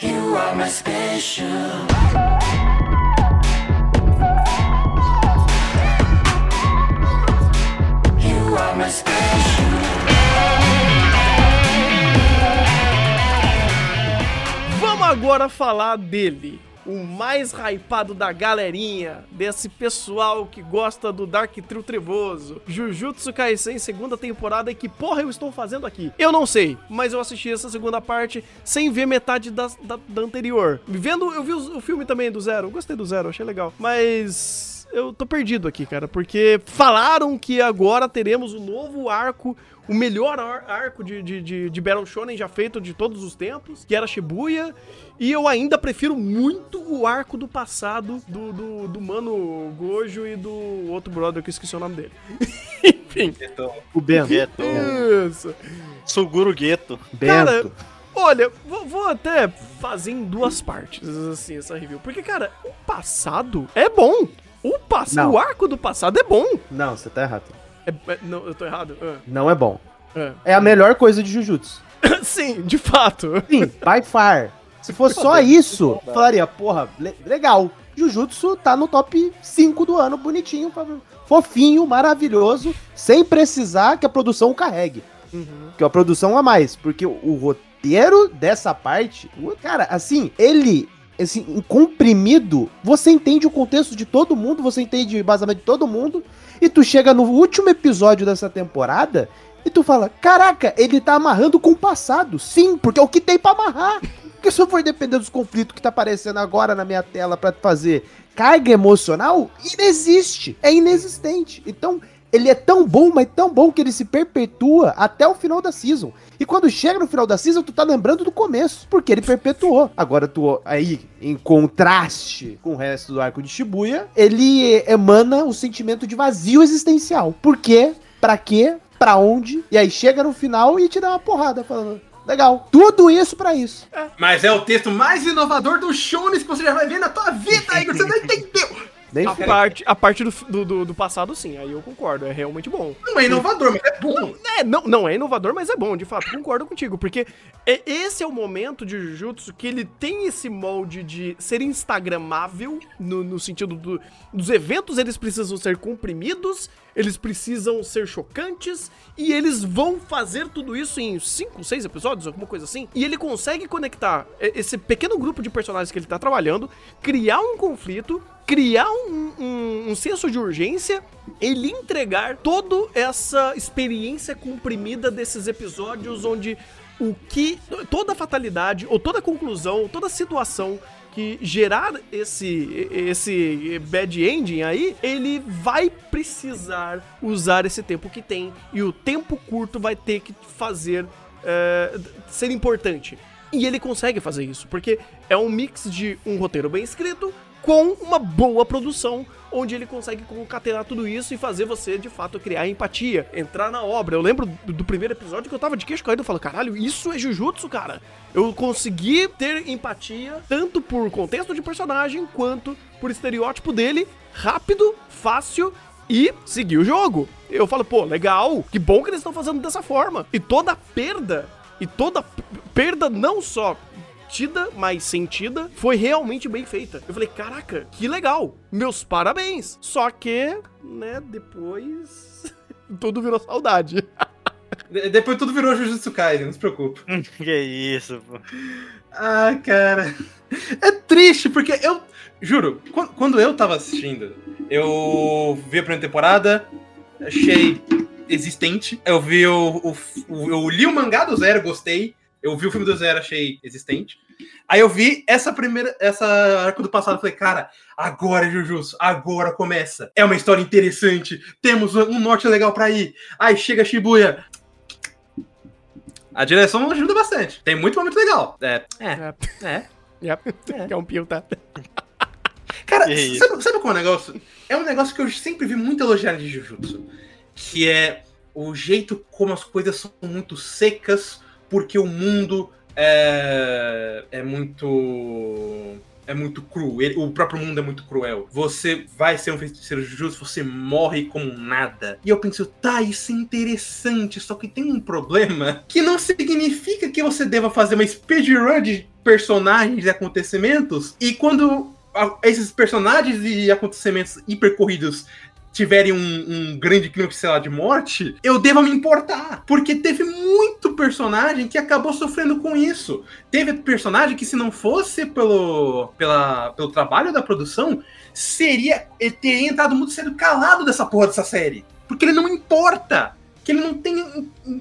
You are my special. Vamos agora falar dele. O mais hypado da galerinha, desse pessoal que gosta do Dark Trio Trevoso, Jujutsu Kaisen segunda temporada e que porra eu estou fazendo aqui? Eu não sei, mas eu assisti essa segunda parte sem ver metade da, da, da anterior. Vendo, eu vi o, o filme também do Zero, gostei do Zero, achei legal. Mas eu tô perdido aqui, cara, porque falaram que agora teremos um novo arco, o melhor ar- arco de, de, de, de Battle Shonen já feito de todos os tempos, que era Shibuya, e eu ainda prefiro muito o arco do passado do, do, do Mano Gojo e do outro brother que eu esqueci o nome dele. Enfim, O Bento. Gueto. isso. Suguro Gueto. Cara, olha, vou, vou até fazer em duas partes, assim, essa review. Porque, cara, o passado é bom. O, pass... Não. o arco do passado é bom. Não, você tá errado. É- é- não, eu tô errado? Ah, Não é bom. ah. É a melhor coisa de Jujutsu. Sim, de fato. Sim, by far. Se fosse só isso, falaria, porra, le- legal. Jujutsu tá no top 5 do ano, bonitinho, fofinho, maravilhoso, sem precisar que a produção o carregue. Que a produção a mais. Porque o, roteiro dessa parte, cara, assim, ele. Assim, comprimido, você entende o contexto de todo mundo, você entende o embasamento de todo mundo, e tu chega no último episódio dessa temporada e tu fala: Caraca, ele tá amarrando com o passado. Sim, porque é o que tem pra amarrar. Porque se eu for depender dos conflitos que tá aparecendo agora na minha tela pra fazer carga emocional, inexiste. É inexistente. Então, ele é tão bom, mas tão bom que ele se perpetua até o final da season. E quando chega no final da season, tu tá lembrando do começo, porque ele perpetuou. Agora, tu aí, em contraste com o resto do arco de Shibuya, ele emana o sentimento de vazio existencial. Por quê? Pra quê? Pra onde? E aí chega no final e te dá uma porrada falando. Legal. Tudo isso pra isso. Mas é o texto mais inovador do Shonen que você já vai ver na tua vida, Igor. Você não entendeu. Nem A parte, a parte do, do, do- do passado, sim, aí eu concordo, é realmente bom. Não é inovador, mas é bom. É, não, não é inovador, mas é bom, de fato, concordo contigo, porque é- esse é o momento de Jujutsu que ele tem esse molde de ser instagramável, no, no sentido do- dos eventos, eles precisam ser comprimidos, eles precisam ser chocantes, e eles vão fazer tudo isso em 5, 6 episódios, alguma coisa assim, e ele consegue conectar e- esse pequeno grupo de personagens que ele tá trabalhando, criar um conflito, criar um, um- um senso de urgência, ele entregar toda essa experiência comprimida desses episódios onde o que toda fatalidade ou toda conclusão, toda a situação que gerar esse esse bad ending aí, ele vai precisar usar esse tempo que tem e o tempo curto vai ter que fazer é, ser importante. E ele consegue fazer isso, porque é um mix de um roteiro bem escrito com uma boa produção, onde ele consegue concatenar tudo isso e fazer você, de fato, criar empatia, entrar na obra. Eu lembro do, primeiro episódio que eu tava de queixo caído, eu falo, caralho, isso é Jujutsu, cara. Eu consegui ter empatia, tanto por contexto de personagem, quanto por estereótipo dele, rápido, fácil e seguir o jogo. Eu falo, pô, legal, que bom que eles estão fazendo dessa forma. E toda perda, e toda perda não só tida, mas sentida, foi realmente bem feita. Eu falei, caraca, que legal, meus parabéns. Só que, né, depois tudo virou saudade. De- Depois tudo virou Jujutsu Kaisen, não se preocupe. que isso, pô. Ah, cara. É triste, porque eu. Juro, quando, quando eu tava assistindo, eu vi a primeira temporada, achei existente. Eu vi o, o- o- Eu li o mangá do Zero, gostei. Eu vi o filme do Zero, achei existente. Aí eu vi essa primeira. Essa arco do passado, falei, cara, agora é Jujutsu, agora começa. É uma história interessante, temos um norte legal pra ir. Aí chega Shibuya. A direção ajuda bastante. Tem muito momento legal. É, é, é. Yep. Que é um pio, tá? Cara, sabe, sabe qual é o negócio? É um negócio que eu sempre vi muito elogiar de Jujutsu. Que é o jeito como as coisas são muito secas, porque o mundo é, é muito. é muito cru, o próprio mundo é muito cruel. Você vai ser um feiticeiro justo, você morre como nada. E eu penso, tá, isso é interessante, só que tem um problema que não significa que você deva fazer uma speedrun de personagens e acontecimentos, e quando esses personagens e acontecimentos hipercorridos tiverem um, um grande crime, sei lá, de morte, eu devo me importar. Porque teve muito personagem que acabou sofrendo com isso. Teve personagem que, se não fosse pelo, pela, pelo trabalho da produção, seria. Teria entrado muito cedo calado dessa porra dessa série. Porque ele não importa. Que ele não tem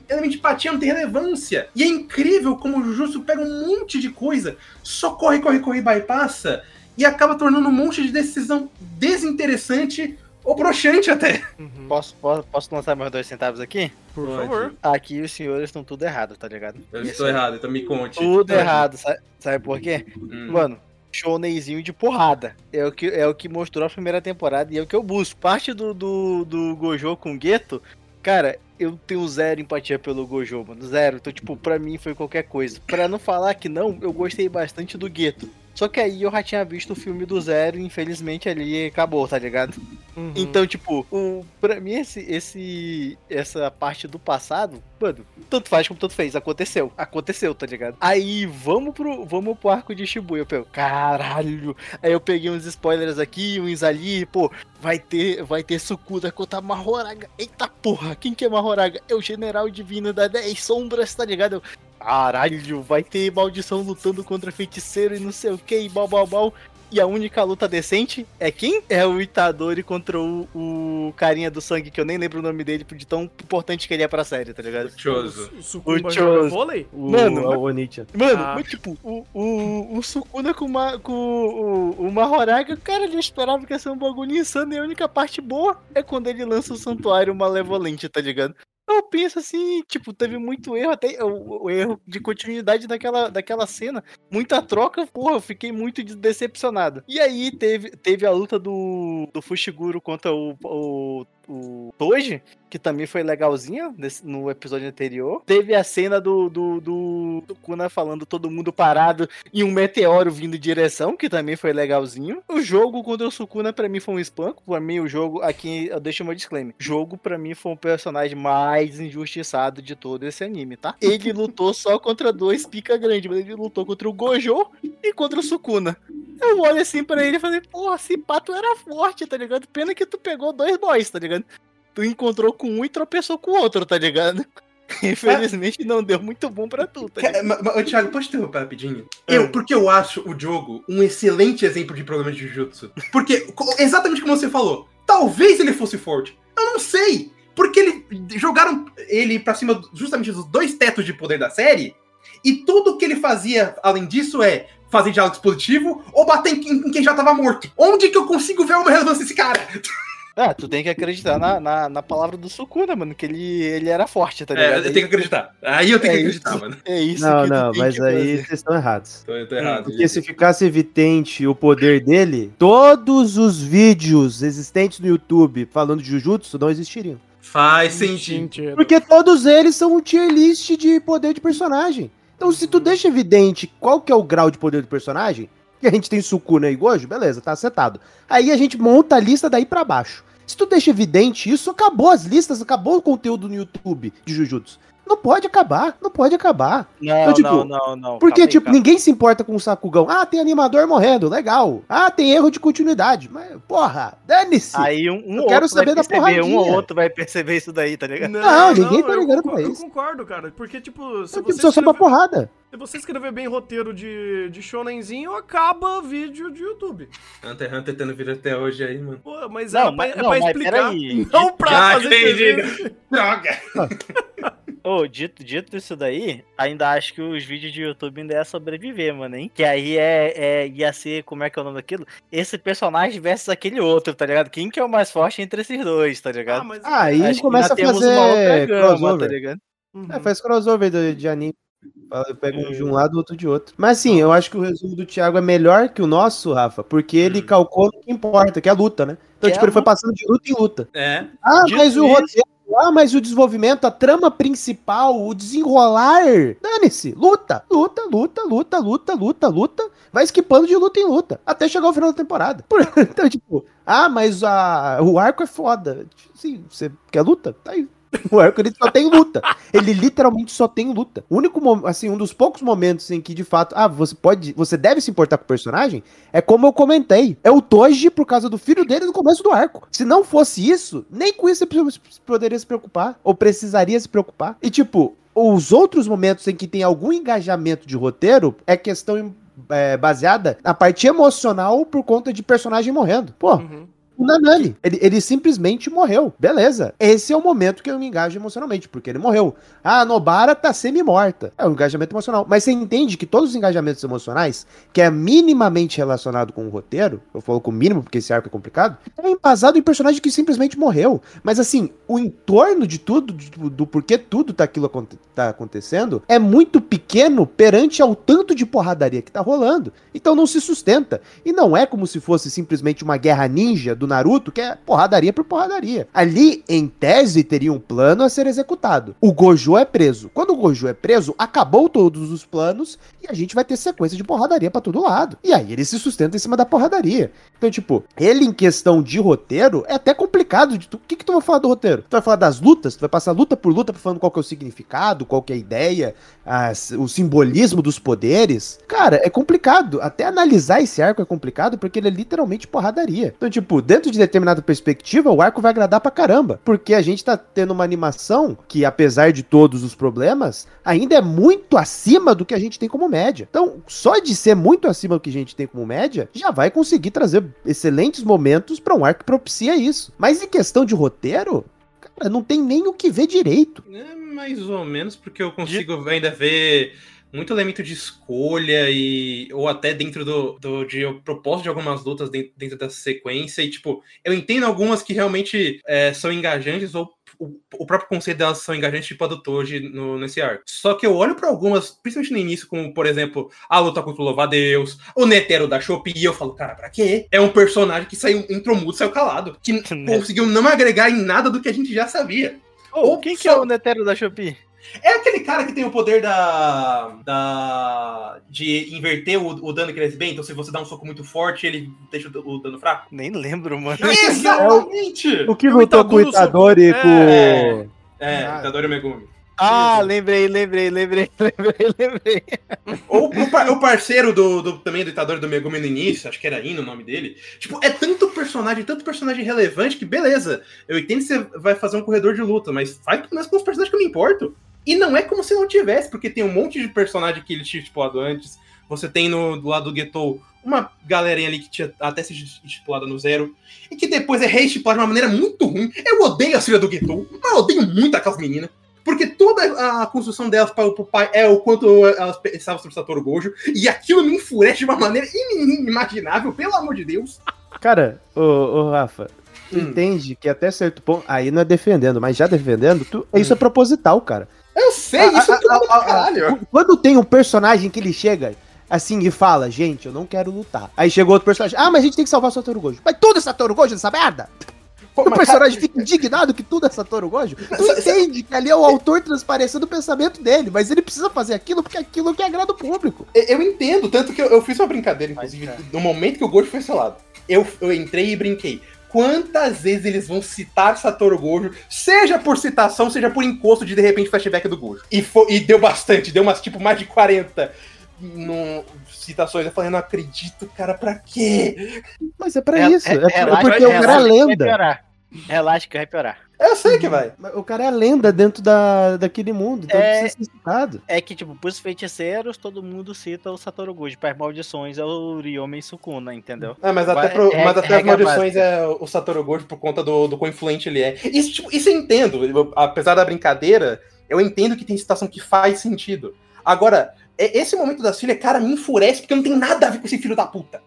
elemento de empatia, não tem relevância. E é incrível como o Jujutsu pega um monte de coisa, só corre, corre, corre, bypassa, e acaba tornando um monte de decisão desinteressante ou broxante até. Uhum. Posso, posso, posso lançar meus dois centavos aqui? Por Pode. favor. Aqui os senhores estão tudo errado, tá ligado? Eu Isso estou errado, então me conte. Tudo errado, sabe, sabe por quê? Hum. Mano, shonenzinho de porrada. É o, que, é o que mostrou a primeira temporada e é o que eu busco. Parte do, do, do Gojo com Gueto, cara, eu tenho zero empatia pelo Gojo, mano. Zero. Então, tipo, pra mim foi qualquer coisa. Pra não falar que não, eu gostei bastante do Gueto. Só que aí eu já tinha visto o filme do Zero e infelizmente ali acabou, tá ligado? Uhum. Então, tipo, o, pra mim, esse, esse, essa parte do passado, mano, tanto faz como tanto fez. Aconteceu. Aconteceu, tá ligado? Aí, vamos pro, vamos pro arco de Shibuya. Eu pego, caralho. Aí eu peguei uns spoilers aqui, uns ali, pô, vai ter, vai ter Sukuda contra Mahoraga. Eita porra, quem que é Mahoraga? É o general divino da 10 sombras, tá ligado? Eu, Caralho, vai ter maldição lutando contra feiticeiro e não sei o que, e bal, bal, bal. E a única luta decente é quem? É o Itadori contra o, o carinha do sangue, que eu nem lembro o nome dele, de tão importante que ele é pra série, tá ligado? Choso. O Sucumba O joga Choso. vôlei? O, Mano, o Onicha. Mano, Ah. mas tipo, o, o, o Sukuna com, uma, com o, o Mahoraga, cara, ele esperava que ia ser um bagulho insano e a única parte boa é quando ele lança o Santuário Malevolente, tá ligado? Eu penso assim, tipo, teve muito erro, até o, o erro de continuidade daquela, daquela cena. Muita troca, porra, eu fiquei muito de- decepcionado. E aí teve, teve a luta do, do Fushiguro contra o, o, o Toji, que também foi legalzinha nesse- no episódio anterior. Teve a cena do, do, do, do Kuna falando todo mundo parado e um meteoro vindo em direção, que também foi legalzinho. O jogo contra o Sukuna pra mim foi um espanco. Pra mim, o jogo, aqui eu deixo meu disclaimer: jogo pra mim foi o personagem mais injustiçado de todo esse anime, tá? Ele lutou só contra dois pica grande, mas ele lutou contra o Gojo e contra o Sukuna. Eu olho assim pra ele e falei, porra, esse pato era forte, tá ligado? Pena que tu pegou dois boys, tá ligado? Tu encontrou com um e tropeçou com o outro, tá ligado? Infelizmente não deu muito bom pra tu, tá ligado? Cara, ma- ma- ô, Thiago, pode interromper rapidinho? Eu, porque eu acho o jogo um excelente exemplo de problema de Jujutsu. Porque, exatamente como você falou, talvez ele fosse forte. Eu não sei. Porque ele jogaram ele pra cima justamente dos dois tetos de poder da série. E tudo que ele fazia, além disso, é fazer diálogo expositivo ou bater em, quem- em quem já tava morto. Onde que eu consigo ver uma relevância desse cara? Ah, tu tem que acreditar na, na, na palavra do Sukuna, mano, que ele, ele era forte, tá É, ligado? eu tenho que acreditar. Aí eu tenho É que isso. acreditar, mano. É isso Não, não, mas aí vocês estão errados. Tô, eu tô errado. Porque se ficasse evidente o poder dele, todos os vídeos existentes no YouTube falando de Jujutsu não existiriam. Faz. Sentido. Porque todos eles são um tier list de poder de personagem. Então, se tu deixa evidente qual que é o grau de poder do personagem, que a gente tem Sukuna e Gojo, beleza, tá acertado. Aí a gente monta a lista daí pra baixo. Se tu deixa evidente isso, acabou as listas, acabou o conteúdo no YouTube de Jujutsu. Não pode acabar, não pode acabar. Não, Então, tipo, não, não, não. Porque, calma tipo, calma. ninguém se importa com o Sakugão. Ah, tem animador morrendo, legal. Ah, tem erro de continuidade. Mas, porra, dane-se. Aí um, um Eu quero outro vai saber da perceber, um ou porradinha. outro vai perceber isso daí, tá ligado? Não, ninguém tá eu ligando pra isso. Eu concordo, cara. Porque, tipo, se Eu você, só só pra escrever, porrada. se você escrever bem roteiro de, de shonenzinho, acaba vídeo de YouTube. Hunter x Hunter tendo vídeo até hoje aí, mano. Pô, mas Não, é, mas- pra, é não, pra mas explicar, não pra Ah, fazer. Droga! Ô, dito, dito isso daí, ainda acho que os vídeos de YouTube ainda ia sobreviver, mano, hein? Que aí é, é, ia ser, como é que é o nome daquilo? Esse personagem versus aquele outro, tá ligado? Quem que é o mais forte entre esses dois, tá ligado? Ah, mas... Aí Acho que começa a fazer gama, tá crossover. ligado? Uhum. É, faz crossover de, de anime. Pega um de um lado, outro de outro. Mas sim, eu acho que o resumo do Thiago é melhor que o nosso, Rafa, porque ele Hum. calcou no que importa, que é a luta, né? Então, Que é tipo, a ele foi passando de luta em luta. É. Ah, Dito mas o roteiro Ah, mas o desenvolvimento, a trama principal, o desenrolar. Dane-se. Luta, luta, luta, luta, luta, luta, luta. Vai esquipando de luta em luta. Até chegar ao final da temporada. Por- Então, tipo, ah, mas a, o arco é foda. Sim, você quer luta? Tá aí. O ele só tem luta. Ele literalmente só tem luta. O único, assim, um dos poucos momentos em que de fato, ah, você pode, você deve se importar com o personagem, é como eu comentei. É o Toji por causa do filho dele no começo do arco. Se não fosse isso, nem com isso você poderia se preocupar ou precisaria se preocupar. E tipo, os outros momentos em que tem algum engajamento de roteiro é questão é, baseada na parte emocional por conta de personagem morrendo. Pô, Uhum. O Nanani, ele, ele simplesmente morreu. Beleza. Esse é o momento que eu me engajo emocionalmente, porque ele morreu. A Nobara tá semi-morta. É um engajamento emocional. Mas você entende que todos os engajamentos emocionais, que é minimamente relacionado com o roteiro, eu falo com o mínimo porque esse arco é complicado, é embasado em personagem que simplesmente morreu. Mas assim, o entorno de tudo, do, do porquê tudo tá aquilo tá acontecendo, é muito pequeno perante ao tanto de porradaria que tá rolando. Então não se sustenta. E não é como se fosse simplesmente uma guerra ninja do Naruto, que é porradaria por porradaria. Ali, em tese, teria um plano a ser executado. O Gojo é preso. Quando o Gojo é preso, acabou todos os planos e a gente vai ter sequência de porradaria pra todo lado. E aí ele se sustenta em cima da porradaria. Então, tipo, ele em questão de roteiro é até complicado. De tu... O que, que tu vai falar do roteiro? Tu vai falar das lutas? Tu vai passar luta por luta falando qual que é o significado, qual que é a ideia, o simbolismo dos poderes? Cara, é complicado. Até analisar esse arco é complicado porque ele é literalmente porradaria. Então, tipo, dentro de determinada perspectiva, o arco vai agradar pra caramba. Porque a gente tá tendo uma animação que, apesar de todos os problemas, ainda é muito acima do que a gente tem como média. Então, só de ser muito acima do que a gente tem como média, já vai conseguir trazer excelentes momentos pra um arco que propicia isso. Mas em questão de roteiro, cara, não tem nem o que ver direito. É mais ou menos, porque eu consigo ainda ver muito elemento de escolha e ou até dentro do, do de eu propósito de algumas lutas dentro, dentro dessa sequência e tipo eu entendo algumas que realmente é, são engajantes ou o, o próprio conceito delas são engajantes tipo a do Toji no, nesse arco. Só que eu olho pra algumas, principalmente no início, como por exemplo a luta contra o Louva-a-Deus, o Netero da Shopee, e eu falo, cara, pra quê? É um personagem que saiu, entrou mudo, saiu calado, que conseguiu não agregar em nada do que a gente já sabia. Ô, quem que é o Netero da Shopee? É aquele cara que tem o poder da. da de inverter o, o dano que ele recebe. Então, se você dá um soco muito forte, ele deixa o, o dano fraco. Nem lembro, mano. Exatamente! O que É o lutou com o Itadori, com. É. É, Ah. Itadori Megumi. Ah, lembrei, lembrei, lembrei, lembrei, lembrei. Ou o, o parceiro do, do- também do Itadori do Megumi no início, acho que era Ino o nome dele. Tipo, é tanto personagem, tanto personagem relevante que beleza. Eu entendo que você vai fazer um corredor de luta, mas faz pelo menos com os personagens que eu me importo. E não é como se não tivesse, porque tem um monte de personagem que ele tinha estipulado antes. Você tem no, do lado do Getou uma galerinha ali que tinha até se estipulado no zero. E que depois é reestipulada de uma maneira muito ruim. Eu odeio a filha do Getou, mas eu odeio muito aquelas meninas. Porque toda a construção delas para o pai é o quanto elas pensavam sobre Satoru Gojo. E aquilo me enfurece de uma maneira inimaginável, pelo amor de Deus. Cara, ô, ô Rafa, tu Hum. entende que até certo ponto. Aí não é defendendo, mas já defendendo, tu, isso é proposital, cara. Eu sei, Ah, isso ah, é tudo ah, pra ah, caralho. Quando tem um personagem que ele chega assim e fala, gente, eu não quero lutar. Aí chegou outro personagem, ah, mas a gente tem que salvar o Satoru Gojo. Mas tudo é Satoru Gojo nessa merda? Pô, o personagem fica indignado que tudo é Satoru Gojo. Tu entende que ali é o autor transparecendo o pensamento dele, mas ele precisa fazer aquilo porque é aquilo que agrada o público. Eu, eu entendo, tanto que eu, eu fiz uma brincadeira, inclusive, Mas, no momento que o Gojo foi selado. Eu, eu entrei e brinquei. Quantas vezes eles vão citar Satoru Gojo, seja por citação, seja por encosto de de repente flashback do Gojo. E, fo- e deu bastante, deu umas tipo mais de 40 no, citações. Eu falei, não acredito, cara, pra quê? Mas é pra Re- isso, é, re- relaxa, porque o cara é relaxa que Vai lenda. piorar. Relaxa que vai piorar. Eu sei que vai. O cara é lenda dentro da, daquele mundo, então É. precisa ser citado. É que, tipo, pros feiticeiros, todo mundo cita o Satoru Gojo. Para as maldições é o Ryoma Sukuna, entendeu? É, mas até, pro- é- mas até as maldições é o Satoru Gojo por conta do, do quão influente ele é. Isso, tipo, isso eu entendo. Eu- apesar da brincadeira, eu entendo que tem situação que faz sentido. Agora, é- esse momento da filha, cara, me enfurece porque não tem nada a ver com esse filho da puta.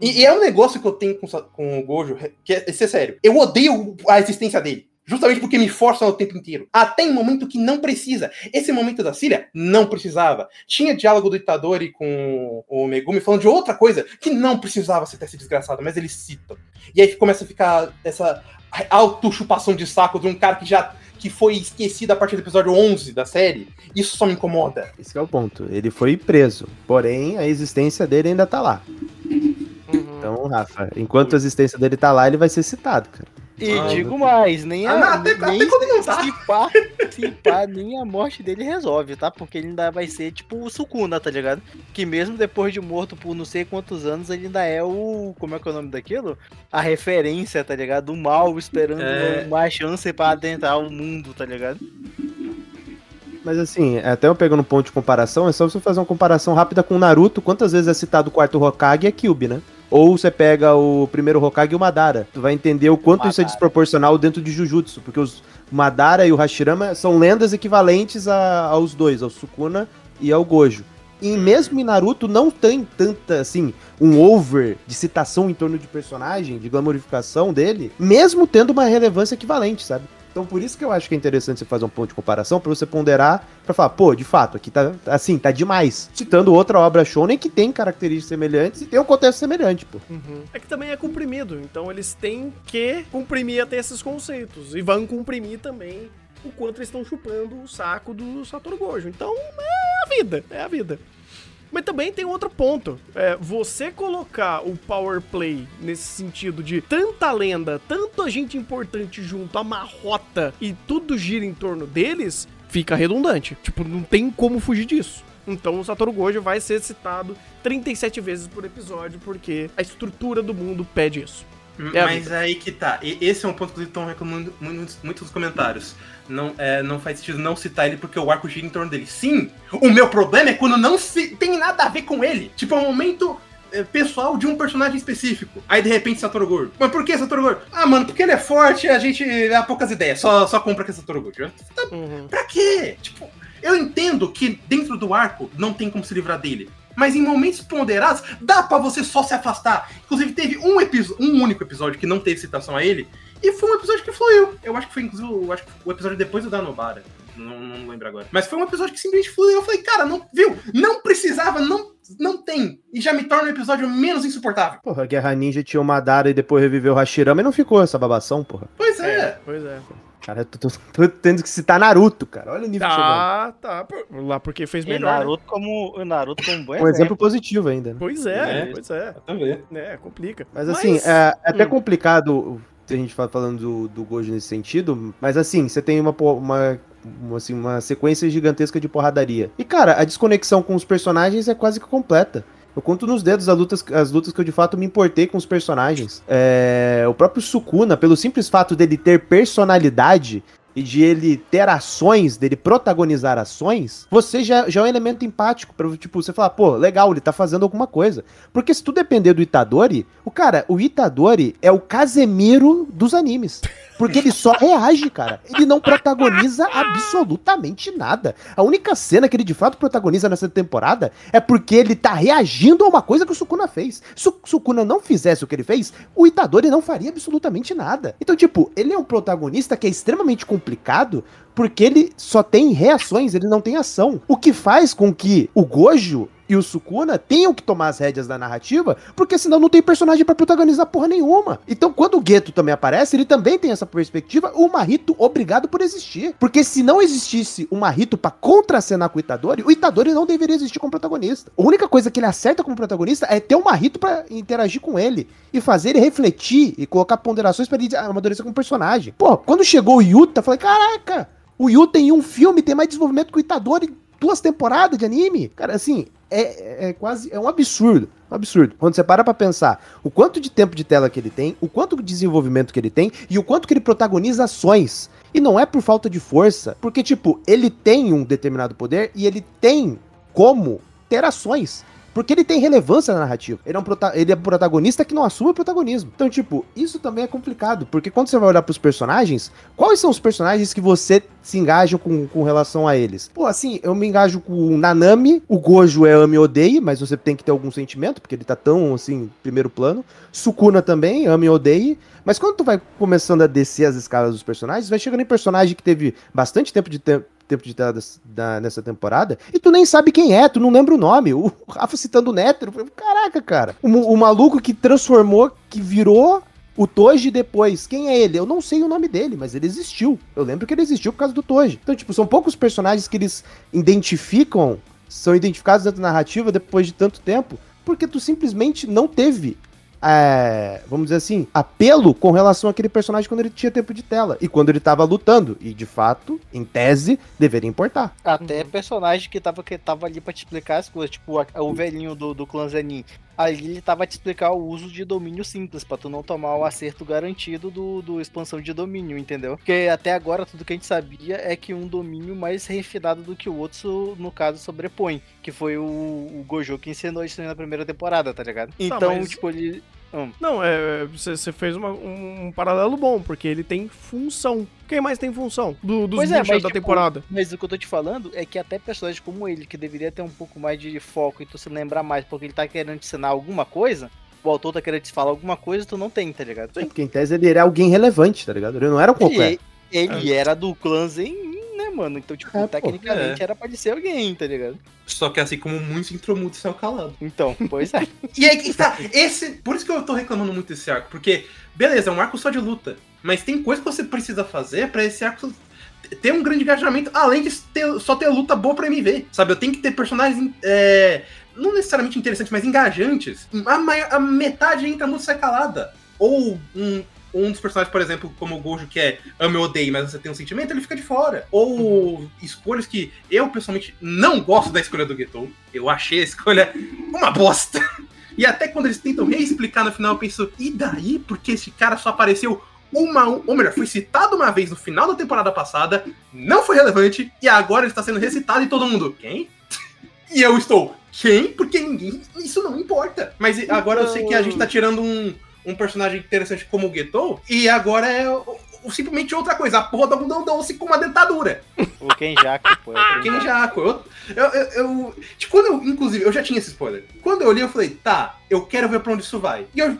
E, e é um negócio que eu tenho com, com o Gojo, que é, é sério. Eu odeio a existência dele. Justamente porque me forçam o tempo inteiro. Até em momento que não precisa. Esse momento da Síria não precisava. Tinha diálogo do Itadori com o Megumi falando de outra coisa que não precisava ser esse desgraçado, mas eles citam. E aí começa a ficar essa auto-chupação de saco de um cara que já que foi esquecido a partir do episódio 11 da série. Isso só me incomoda. Esse é o ponto. Ele foi preso, porém a existência dele ainda tá lá. Então, Rafa, enquanto a existência dele tá lá, ele vai ser citado, cara. E Ah, digo mais, nem a, Ah, não, nem não tá. se, pá, se pá, nem a morte dele resolve, tá? Porque ele ainda vai ser tipo o Sukuna, tá ligado? Que mesmo depois de morto por não sei quantos anos, ele ainda é o. Como é que é o nome daquilo? A referência, tá ligado? Do mal esperando É. uma chance pra adentrar o mundo, tá ligado? Mas assim, até eu pegando um ponto de comparação, é só você fazer uma comparação rápida com o Naruto. Quantas vezes é citado o quarto Hokage é Kyuubi, né? Ou você pega o primeiro Hokage e o Madara. Tu vai entender o quanto isso é Madara. desproporcional dentro de Jujutsu, porque os Madara e o Hashirama são lendas equivalentes a- aos dois, ao Sukuna e ao Gojo. E mesmo em Naruto não tem tanta, assim, um over de citação em torno de personagem, de glamorificação dele, mesmo tendo uma relevância equivalente, sabe? Então por isso que eu acho que é interessante você fazer um ponto de comparação, pra você ponderar, pra falar, pô, de fato, aqui tá, assim, tá demais. Citando outra obra shonen que tem características semelhantes e tem um contexto semelhante, pô. É que também é comprimido, então eles têm que comprimir até esses conceitos. E vão comprimir também o quanto eles estão chupando o saco do Satoru Gojo. Então é a vida, é a vida. Mas também tem outro ponto. É, você colocar o power play nesse sentido de tanta lenda, tanta gente importante junto, amarrota e tudo gira em torno deles, fica redundante. Tipo, não tem como fugir disso. Então o Satoru Gojo vai ser citado 37 vezes por episódio, porque a estrutura do mundo pede isso. É a Mas aí que tá. E esse é um ponto que estão reclamando muito, muito nos comentários. Não, é, não faz sentido não citar ele porque o arco gira em torno dele. Sim, o meu problema é quando não se, tem nada a ver com ele. Tipo, é um momento é, pessoal de um personagem específico. Aí de repente Satoru Gojo. Mas por que Satoru Gojo? Ah, mano, porque ele é forte e a gente há poucas ideias. Só, só compra com Satoru Gojo. Tá Uhum. Pra quê? Tipo, eu entendo que dentro do arco não tem como se livrar dele. Mas em momentos ponderados, dá pra você só se afastar. Inclusive, teve um episódio, um único episódio que não teve citação a ele. E foi um episódio que fluiu. Eu acho que foi, inclusive, eu acho que o episódio depois do da Nobara. Não, não lembro agora. Mas foi um episódio que simplesmente fluiu. Eu falei, cara, não, viu? Não precisava, não, não tem. E já me torna um episódio menos insuportável. Porra, a Guerra Ninja tinha o Madara e depois reviveu o Hashirama e não ficou essa babação, porra. Pois é. Pois é. Cara, eu tô, tô- tô tendo que citar Naruto, cara. Olha o nível que chegou. Tá, tá. Lá porque fez E melhor. né? Naruto como, o Naruto como bom Um exemplo positivo ainda, né? Pois é, É. pois é. Também. É, complica. Mas assim, é, é até Hum. complicado a gente fala falando do, do Gojo nesse sentido, mas assim, você tem uma, uma, assim, uma sequência gigantesca de porradaria. E cara, a desconexão com os personagens é quase que completa. Eu conto nos dedos as lutas, as lutas que eu de fato me importei com os personagens. É, o próprio Sukuna, pelo simples fato dele ter personalidade e de ele ter ações, dele protagonizar ações, você já, já é um elemento empático pra, tipo, você falar, pô, legal, ele tá fazendo alguma coisa. Porque se tu depender do Itadori, o cara, o Itadori é o Casemiro dos animes. Porque ele só reage, cara. Ele não protagoniza absolutamente nada. A única cena que ele de fato protagoniza nessa temporada é porque ele tá reagindo a uma coisa que o Sukuna fez. Se o Sukuna não fizesse o que ele fez, o Itadori não faria absolutamente nada. Então, tipo, ele é um protagonista que é extremamente complicado porque ele só tem reações, ele não tem ação. O que faz com que o Gojo e o Sukuna tenham que tomar as rédeas da narrativa, porque senão não tem personagem pra protagonizar porra nenhuma. Então, quando o Geto também aparece, ele também tem essa perspectiva, o Marito obrigado por existir. Porque se não existisse o Marito pra contracenar com o Itadori, o Itadori não deveria existir como protagonista. A única coisa que ele acerta como protagonista é ter o Marito pra interagir com ele e fazer ele refletir e colocar ponderações pra ele amadurecer como personagem. Pô, quando chegou o Yuta, falei, caraca, o Yuta em um filme tem mais desenvolvimento que o Itadori duas temporadas de anime. Cara, assim, é, é quase. É um absurdo. Um absurdo. Quando você para pra pensar o quanto de tempo de tela que ele tem, o quanto de desenvolvimento que ele tem e o quanto que ele protagoniza ações. E não é por falta de força, porque, tipo, ele tem um determinado poder e ele tem como ter ações. Porque ele tem relevância na narrativa. Ele é um prota ele é um protagonista que não assume o protagonismo. Então, tipo, isso também é complicado. Porque quando você vai olhar pros personagens, quais são os personagens que você se engaja com, com relação a eles? Pô, assim, eu me engajo com o Nanami, o Gojo é ame e odeie, mas você tem que ter algum sentimento, porque ele tá tão, assim, primeiro plano. Sukuna também, ame e odeie. Mas quando tu vai começando a descer as escalas dos personagens, vai chegando em personagem que teve bastante tempo de tempo tempo de tela nessa temporada, e tu nem sabe quem é, tu não lembra o nome. O Rafa citando o Nétero, caraca, cara. O, o maluco que transformou, que virou o Toji depois. Quem é ele? Eu não sei o nome dele, mas ele existiu. Eu lembro que ele existiu por causa do Toji. Então, tipo, são poucos personagens que eles identificam, são identificados dentro da narrativa depois de tanto tempo, porque tu simplesmente não teve é, vamos dizer assim, apelo com relação àquele personagem quando ele tinha tempo de tela e quando ele tava lutando. E de fato, em tese, deveria importar. Até personagem que tava, que tava ali pra te explicar as coisas, tipo a- o velhinho do, do clã Zenin. Ali ele tava te explicar o uso de domínio simples, pra tu não tomar o acerto garantido do, do expansão de domínio, entendeu? Porque até agora tudo que a gente sabia é que um domínio mais refinado do que o outro, no caso, sobrepõe. Que foi o, o Gojo que ensinou isso na primeira temporada, tá ligado? Então, mas- tipo, ele. Não, é. Você você fez uma- um, um paralelo bom, porque ele tem função. Quem mais tem função do, dos Pois é, mas, da tipo, temporada? Mas o que eu tô te falando é que até personagens como ele, que deveria ter um pouco mais de foco e tu se lembrar mais porque ele tá querendo te ensinar alguma coisa, o autor tá querendo te falar alguma coisa, tu não tem, tá ligado? Porque em tese ele era alguém relevante, tá ligado? Ele não era um qualquer. E ele era do clã Zen, né, mano? Então, tipo, É, pô. tecnicamente É. era pra ele ser alguém, tá ligado? Só que assim como muitos intromudos são calados. Então, pois é. E aí que tá, esse. Por isso que eu tô reclamando muito desse arco, porque, beleza, é um arco só de luta. Mas tem coisa que você precisa fazer pra esse arco ter um grande engajamento, além de ter- só ter luta boa pra MV. Sabe? Eu tenho que ter personagens. é, não necessariamente interessantes, mas engajantes. A, maior- a metade entra muito sai calada. Ou um. Um dos personagens, por exemplo, como o Gojo, que é ame ou odeie, mas você tem um sentimento, ele fica de fora. Ou escolhas que eu, pessoalmente, não gosto da escolha do Getou. Eu achei a escolha uma bosta. E até quando eles tentam reexplicar no final, eu penso, e daí? Porque esse cara só apareceu uma, ou melhor, foi citado uma vez no final da temporada passada, não foi relevante, e agora ele está sendo recitado e todo mundo, quem? E eu estou, quem? Porque ninguém, isso não importa. Mas agora eu sei que a gente tá tirando um, um personagem interessante como o Getou, e agora é simplesmente outra coisa, a porra do algodão doce com uma dentadura. O Kenjaku, pô. é o Quem Kenjaku. Eu, eu, eu, eu- tipo, quando eu, inclusive, eu já tinha esse spoiler. Quando eu olhei, eu falei, tá, eu quero ver pra onde isso vai. E eu,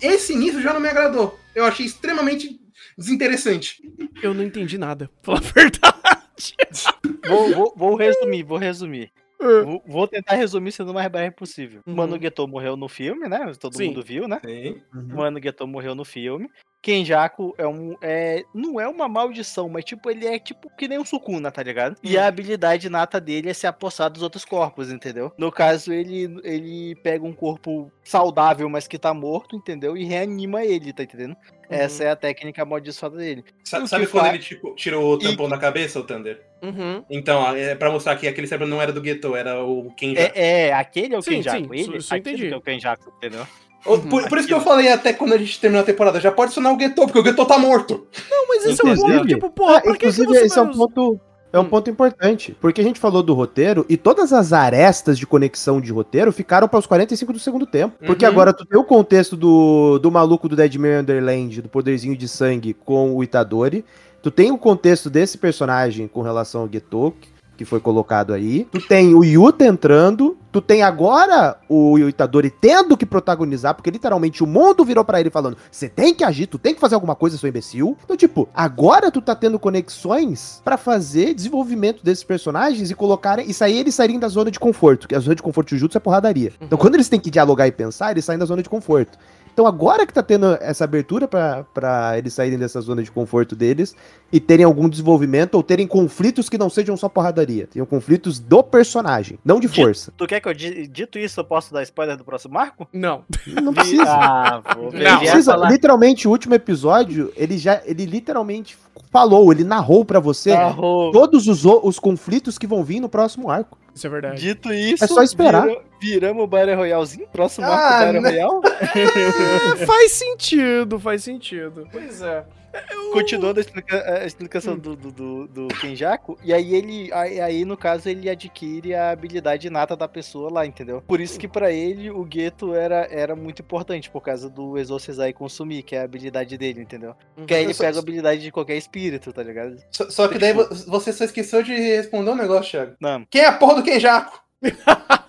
esse início já não me agradou. Eu achei extremamente desinteressante. Eu não entendi nada. Pra falar a verdade. Vou, vou, vou resumir, vou resumir. É. Vou, vou tentar resumir sendo o mais breve possível. Uhum. Mano Getou morreu no filme, né? Todo Sim. mundo viu, né? Sim. Mano Getou morreu no filme. Kenjaku é um. É, não é uma maldição, mas tipo, ele é tipo que nem um Sukuna, tá ligado? E a habilidade nata dele é se apossar dos outros corpos, entendeu? No caso, ele, ele pega um corpo saudável, mas que tá morto, entendeu? E reanima ele, tá entendendo? Essa é a técnica amaldiçoada dele. Sa- O Sabe que quando fa- ele tipo, tirou o tampão da cabeça, o Thunder? Uhum. Então, é pra mostrar que aquele cérebro não era do Geto, era o Kenja. É, é, aquele é o Sim, Kenjaku. sim, ele, isso- isso entendi. que é o Kenjaku, entendeu? O- por, por isso que eu falei até quando a gente terminou a temporada, já pode sonar o Geto, porque o Geto tá morto. Não, mas esse é um Inclusive- ponto, tipo, porra, Ah, inclusive, esse é um ponto. É um Hum. ponto importante, porque a gente falou do roteiro e todas as arestas de conexão de roteiro ficaram para os 45 do segundo tempo. Porque Uhum. agora tu tem o contexto do, do maluco do Deadman Underland, do poderzinho de sangue com o Itadori. Tu tem o contexto desse personagem com relação ao Geto, que foi colocado aí. Tu tem o Yuta entrando. Tu tem agora o Itadori tendo que protagonizar, porque literalmente o mundo virou pra ele falando: você tem que agir, tu tem que fazer alguma coisa, seu imbecil. Então, tipo, agora tu tá tendo conexões pra fazer desenvolvimento desses personagens e colocarem. E sair eles saírem da zona de conforto. Que a zona de conforto de Jutsu é porradaria. Então, quando eles têm que dialogar e pensar, eles saem da zona de conforto. Então agora que tá tendo essa abertura pra- pra eles saírem dessa zona de conforto deles e terem algum desenvolvimento ou terem conflitos que não sejam só porradaria. Tenham conflitos do personagem, não de força. Tu quer que eu, di- dito isso, eu posso dar spoiler do próximo arco? Não. Não precisa. Ah, vou ver. Não. Não precisa. Literalmente, o último episódio, ele já, ele literalmente falou, ele narrou pra você Narrou. todos os, os conflitos que vão vir no próximo arco. Isso é verdade. Dito isso, É só esperar. vira- viramos o Battle Royalezinho, próximo Ah, arco Battle né? Royale. É, faz sentido, faz sentido. Pois é. Continuando a, explica- a explicação do, do, do, do Kenjaku, e aí ele, aí, aí, no caso ele adquire a habilidade inata da pessoa lá, entendeu? Por isso que pra ele o Geto era, era muito importante, por causa do Exorcizar e Consumir, que é a habilidade dele, entendeu? Que aí ele pega a habilidade de qualquer espírito, tá ligado? Só, só que daí vo- você só esqueceu de responder um negócio, Thiago. Não, Quem é a porra do Kenjaku?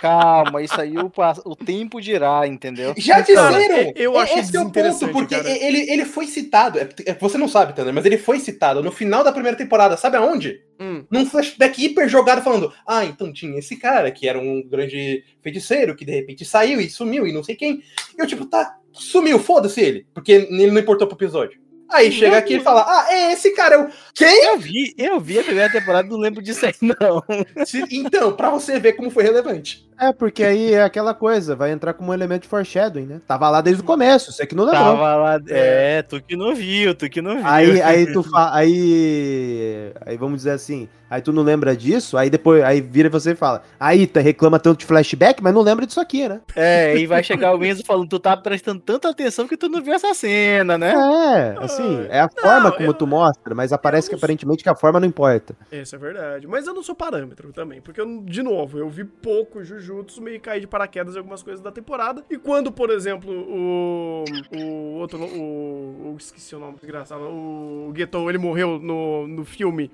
calma, isso aí o, o tempo dirá, entendeu? Já Cara, disseram! eu acho Esse é o ponto, porque cara. ele, ele foi citado. é- é- Você não sabe, Tanner, mas ele foi citado no final da primeira temporada. Sabe aonde? Hum. Num flashback hiper jogado falando: Ah, então tinha esse cara que era um grande feiticeiro que de repente saiu e sumiu e não sei quem. E eu, tipo, tá, sumiu, foda-se ele, porque ele não importou pro episódio. Aí chega aqui e fala: Ah, é esse cara, eu. Quem? Eu vi, eu vi a primeira temporada, não lembro disso aí, não. Se- Então, pra você ver como foi relevante. É, porque aí é aquela coisa, vai entrar como um elemento de foreshadowing, né? Tava lá desde o começo, você que não lembrou. Tava lá, é, tu que não viu, tu que não viu. Aí, aí tu fa... aí, aí vamos dizer assim, aí tu não lembra disso, aí depois, aí vira você e fala, aí tu reclama tanto de flashback, mas não lembra disso aqui, né? É, e vai chegar o Enzo falando, tu tá prestando tanta atenção que tu não viu essa cena, né? É, assim, é a forma como eu- tu mostra, mas aparece que eu não- aparentemente que a forma não importa. Isso é verdade. Mas eu não sou parâmetro também. Porque, eu, de novo, eu vi pouco Jujutsu, meio cair de paraquedas em algumas coisas da temporada. E quando, por exemplo, o. O outro. O. o esqueci o nome, desgraçado. O Getou, ele morreu no, no filme.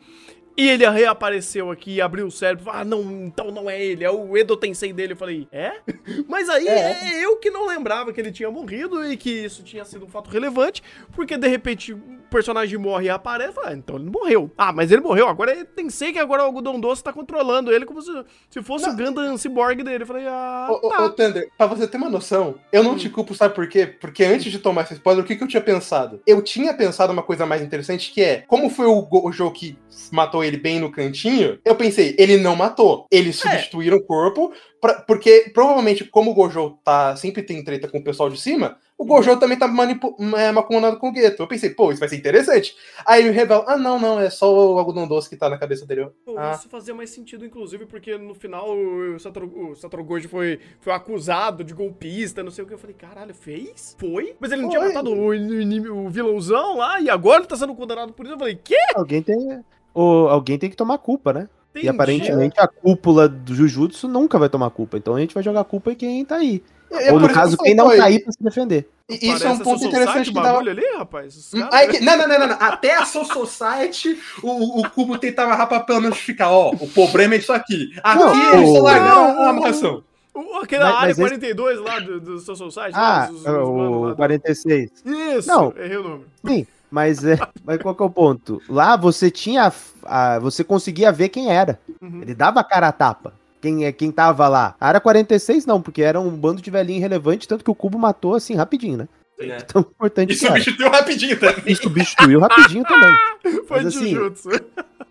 E ele reapareceu aqui abriu o cérebro. Ah, não, então não é ele, é o Edo Tensei dele. Eu falei, é? Mas aí é. eu que não lembrava que ele tinha morrido e que isso tinha sido um fato relevante, porque de repente o personagem morre e aparece. Ah, então ele morreu. Ah, mas ele morreu. Agora é Tensei que agora o algodão doce tá controlando ele como se, se fosse o Gundam Cyborg dele. Eu falei, ah, Ô, tá. ô, Thunder, pra você ter uma noção, eu não te culpo, sabe por quê? Porque antes de tomar esse spoiler, o que, que eu tinha pensado? Eu tinha pensado uma coisa mais interessante, que é, como foi o Gojo que matou ele bem no cantinho, eu pensei, ele não matou. Eles substituíram o corpo, pra- porque provavelmente, como o Gojo tá, sempre tem treta com o pessoal de cima, o Gojo também tá é, com o Gueto. Eu pensei, pô, isso vai ser interessante. Aí ele revela, ah, não, não, é só o algodão doce que tá na cabeça dele. Pô, Ah. Isso fazia mais sentido, inclusive, porque no final o Satoru, o Satoru Gojo foi, foi acusado de golpista, não sei o que. Eu falei, caralho, fez? Foi? Mas ele não tinha Foi. matado o, inim- o vilãozão lá e agora ele tá sendo condenado por isso. Eu falei, quê? Alguém tem, ou, alguém tem que tomar culpa, né? E Entendi. aparentemente a cúpula do Jujutsu nunca vai tomar culpa, então a gente vai jogar culpa em quem tá aí. É ou no caso, quem não tá aí pra se defender. e- Isso é um Parece ponto interessante que bagulho ali, rapaz. Os caras- Aí que- não, não, não, não, não. Até a Soul Society, o, o Cubo tentava rapar pelo menos ficar, ó, o problema é isso aqui. Aqui Não, eles só o- largaram Não, a amarração. O- aquela Mas- área mas esse- 42 lá do, do Soul Society. Ah, lá, os- os lá o do- 46. Isso, Não. errei o número. Sim, mas, é, mas qual que é o ponto? Lá você tinha. a- você conseguia ver quem era. Uhum. Ele dava a cara a tapa. Quem, é, quem tava lá. A área 46 não, porque era um bando de velhinho irrelevante, tanto que o Cubo matou assim rapidinho, né? É. Tão importante E substituiu rapidinho também. E substituiu rapidinho também. Foi Mas assim, Jujutsu.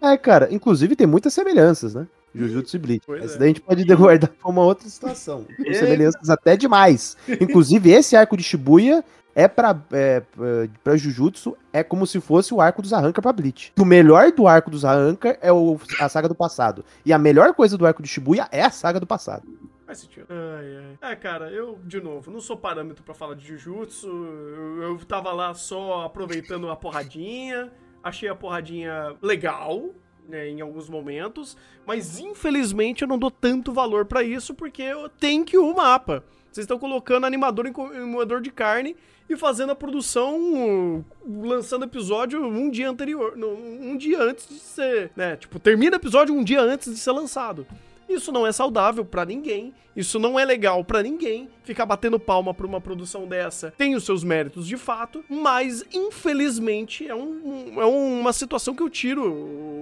É, cara, inclusive tem muitas semelhanças, né? Jujutsu e Bleach. Pois Essa é. daí a gente pode guardar pra uma outra situação. Tem semelhanças até demais. Inclusive, esse arco de Shibuya é pra, é, é, pra Jujutsu, é como se fosse o arco dos Arranca pra Bleach. O melhor do arco dos Arranca é o, a saga do passado. E a melhor coisa do arco de Shibuya é a saga do passado. Faz sentido. Ai, ai. É, cara, eu, de novo, não sou parâmetro pra falar de Jujutsu. Eu, eu tava lá só aproveitando a porradinha. Achei a porradinha legal, né, em alguns momentos. Mas, infelizmente, eu não dou tanto valor pra isso, porque tenho que o mapa. Vocês estão colocando animador em moedor de carne e fazendo a produção, lançando episódio um dia anterior, um dia antes de ser, né? Tipo, termina o episódio um dia antes de ser lançado. Isso não é saudável pra ninguém, isso não é legal pra ninguém. Ficar batendo palma pra uma produção dessa tem os seus méritos de fato, mas infelizmente é, um- é uma situação que eu tiro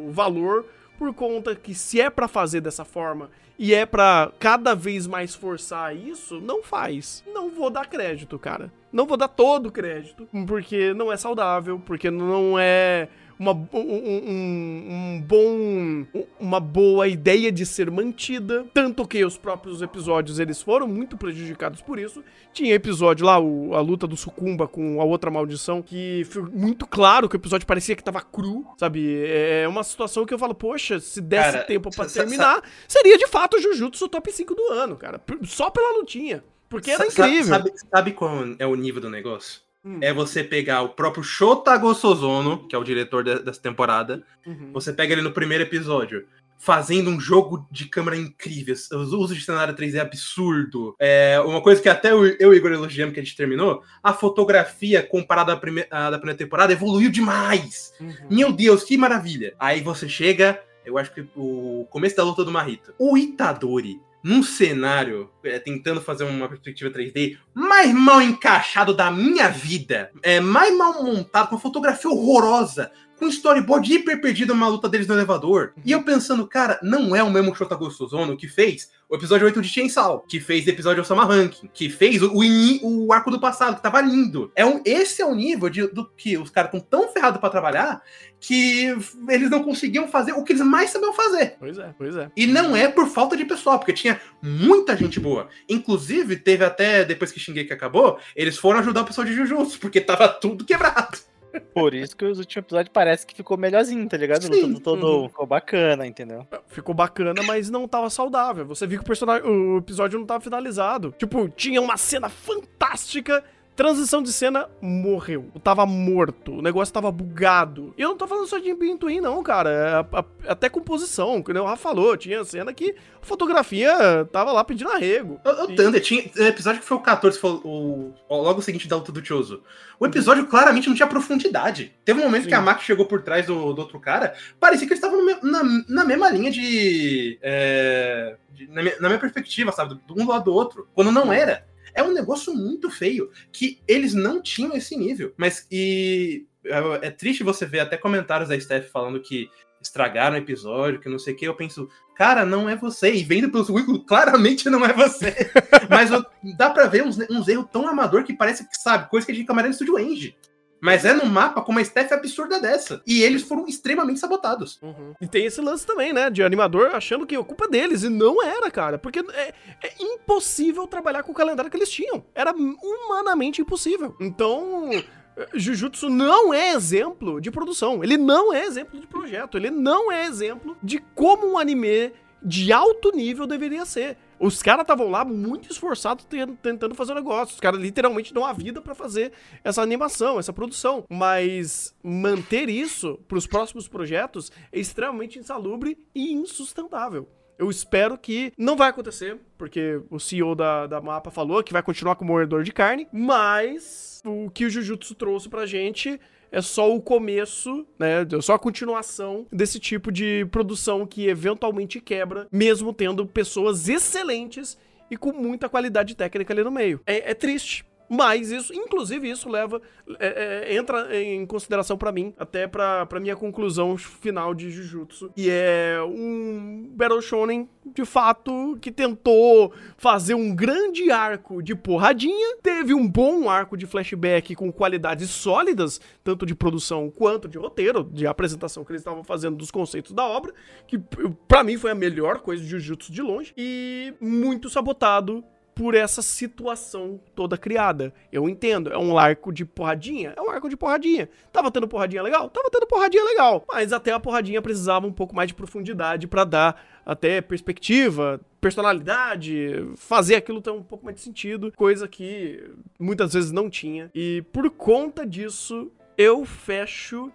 o valor por conta que se é pra fazer dessa forma e é pra cada vez mais forçar isso, não faz. Não vou dar crédito, cara. Não vou dar todo o crédito, porque não é saudável, porque não é uma, um, um- um bom, uma boa ideia de ser mantida. Tanto que os próprios episódios eles foram muito prejudicados por isso. Tinha episódio lá, o- a luta do Sucumba com a outra maldição, que foi muito claro que o episódio parecia que tava cru, sabe? É uma situação que eu falo, poxa, se desse Cara, tempo sa- terminar, seria de fato o Jujutsu top 5 do ano, cara. Só pela lutinha. Porque era incrível. Sabe, sabe qual é o nível do negócio? Hum. é você pegar o próprio Shota Gossozono, que é o diretor de- dessa temporada, Uhum. você pega ele no primeiro episódio, fazendo um jogo de câmera incrível, os usos de cenário 3D absurdo. É, uma coisa que até eu eu e o Igor elogiamos que a gente terminou, a fotografia comparada à, prime- à da primeira temporada evoluiu demais. Uhum. Meu Deus, que maravilha. Aí você chega, eu acho que o começo da luta do Marito. O Itadori, num cenário, é, tentando fazer uma perspectiva 3D, mais mal encaixado da minha vida, é, mais mal montado, com uma fotografia horrorosa, com um storyboard hiper perdido numa luta deles no elevador. E eu pensando, cara, não é o mesmo Shota Gostozono que fez o episódio 8 de Chainsaw, que fez o episódio Osama Ranking, que fez o, o, o arco do passado, que tava lindo. É um, esse é o nível de, do que os caras estão tão ferrados pra trabalhar que eles não conseguiam fazer o que eles mais sabiam fazer. Pois é, pois é. E não é por falta de pessoal, porque tinha muita gente boa. Inclusive, teve até, depois que Shingeki acabou, eles foram ajudar o pessoal de Jujutsu, porque tava tudo quebrado. Por isso que os últimos episódios parece que ficou melhorzinho, tá ligado? Sim, Luta todo uhum. ficou bacana, entendeu? Ficou bacana, mas não tava saudável. Você viu que o, personagem, o episódio não tava finalizado. Tipo, tinha uma cena fantástica. Transição de cena, morreu. Tava morto. O negócio tava bugado. E eu não tô falando só de Pintuim, não, cara. É a- a- até composição, que o Rafa falou. Tinha cena que a fotografia tava lá pedindo arrego. O, o E- Thunder tinha. O episódio que foi o 14, foi o, o- logo o seguinte da luta do Choso. O episódio claramente não tinha profundidade. Teve um momento Sim. que a Maki chegou por trás do, do outro cara, parecia que eles estavam na, na mesma linha de. é, de- na, minha, na minha perspectiva, sabe? Do, um lado do outro. Quando não era. É um negócio muito feio. Que eles não tinham esse nível. Mas e. É, é triste você ver até comentários da Steph falando que estragaram o episódio, que não sei o que. Eu penso, cara, não é você. E vendo pelo currículo, claramente não é você. Mas eu- dá pra ver uns, uns erros tão amador que parece que sabe, coisa que a gente camarim no Studio Eng. Mas é no mapa com uma staff absurda dessa. E eles foram extremamente sabotados. E tem esse lance também, né? De animador achando que a culpa é deles. E não era, cara. Porque é, é impossível trabalhar com o calendário que eles tinham. Era humanamente impossível. Então. Jujutsu não é exemplo de produção. Ele não é exemplo de projeto. Ele não é exemplo de como um anime de alto nível deveria ser. Os caras estavam lá muito esforçados ten- tentando fazer o negócio. Os caras literalmente dão a vida pra fazer essa animação, essa produção. Mas manter isso pros próximos projetos é extremamente insalubre e insustentável. Eu espero que não vai acontecer, porque o CEO da, da Mapa falou que vai continuar com o moedor de carne, mas o que o Jujutsu trouxe pra gente é só o começo, né? É só a continuação desse tipo de produção que eventualmente quebra, mesmo tendo pessoas excelentes e com muita qualidade técnica ali no meio. É, é triste. Mas isso, inclusive, isso leva. é, é, entra em consideração pra mim, até pra, pra minha conclusão final de Jujutsu. E é um Battle Shonen, de fato, que tentou fazer um grande arco de porradinha, teve um bom arco de flashback com qualidades sólidas, tanto de produção quanto de roteiro, de apresentação que eles estavam fazendo dos conceitos da obra, que pra mim foi a melhor coisa de Jujutsu de longe, e muito sabotado por essa situação toda criada. Eu entendo, é um arco de porradinha? É um arco de porradinha. Tava tendo porradinha legal? Tava tendo porradinha legal. Mas até a porradinha precisava um pouco mais de profundidade pra dar até perspectiva, personalidade, fazer aquilo ter um pouco mais de sentido, coisa que muitas vezes não tinha. E por conta disso, eu fecho.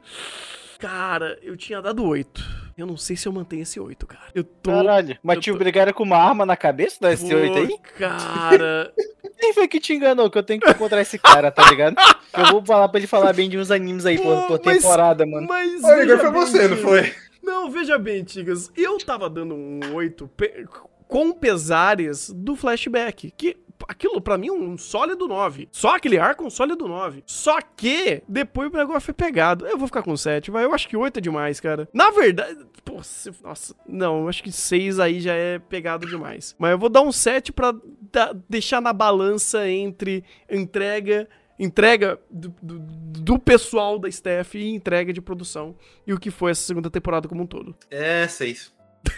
Cara, eu tinha dado 8. Eu não sei se eu mantenho esse 8, cara. Eu tô. Caralho. Mas te tô- obrigaram com uma arma na cabeça da S8 aí? Pô, Cara. Quem foi que te enganou que eu tenho que encontrar esse cara, tá ligado? Eu vou falar pra ele falar bem de uns animes aí por, Pô, por mas- temporada, mano. Mas. Ô, Igor, foi bem, você, não Tigas. foi? Não, veja bem, Tigas. Eu tava dando um 8 pe- com pesares do flashback. Que aquilo pra mim é um sólido 9. Só aquele arco um sólido 9. Só que depois o negócio foi pegado. Eu vou ficar com 7, vai. Eu acho que 8 é demais, cara. Na verdade. Pô, se- nossa. Não, eu acho que 6 aí já é pegado demais. Mas eu vou dar um 7 pra da- deixar na balança entre entrega. Entrega do, do- do pessoal da staff e entrega de produção. E o que foi essa segunda temporada como um todo. É, seis.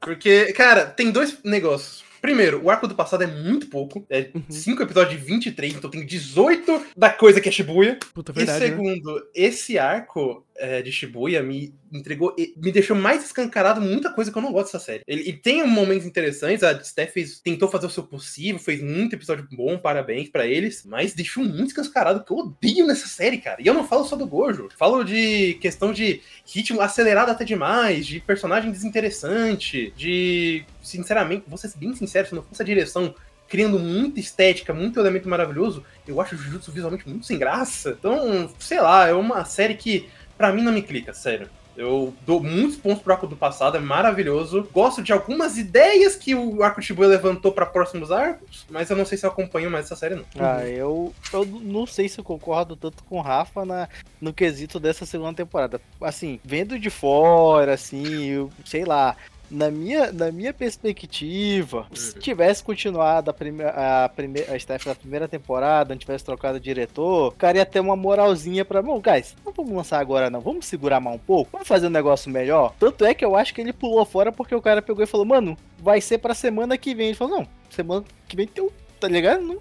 Porque, cara, tem dois negócios. Primeiro, o arco do passado é muito pouco. É Uhum. 5 episódios de 23, então tem 18 da coisa que é Shibuya. Puta, E verdade. né? segundo, esse arco é, de Shibuya me entregou, e- me deixou mais escancarado muita coisa que eu não gosto dessa série. Ele, e tem momentos interessantes, a Steph fez- tentou fazer o seu possível, fez muito episódio bom, parabéns pra eles, mas deixou muito escancarado que eu odeio nessa série, cara. E eu não falo só do Gojo, falo de questão de ritmo acelerado até demais, de personagem desinteressante, de, sinceramente, vou ser bem sincero, se não fosse a direção criando muita estética, muito elemento maravilhoso, eu acho o Jujutsu visualmente muito sem graça. Então, sei lá, é uma série que pra mim não me clica, sério. Eu dou muitos pontos pro arco do passado, é maravilhoso. Gosto de algumas ideias que o arco Shibuya levantou pra próximos arcos, mas eu não sei se eu acompanho mais essa série, não. Ah, eu, eu não sei se eu concordo tanto com o Rafa na, no quesito dessa segunda temporada. Assim, vendo de fora, assim, eu, sei lá. Na minha, na minha perspectiva, se tivesse continuado a, prime a, prime a staff da primeira temporada, não tivesse trocado o diretor, o cara ia ter uma moralzinha pra. Bom, guys, não vamos lançar agora, não. Vamos segurar mais um pouco. Vamos fazer um negócio melhor. Tanto é que eu acho que ele pulou fora porque o cara pegou e falou: Mano, vai ser pra semana que vem. Ele falou: Não, semana que vem tem o tá ligado? Não,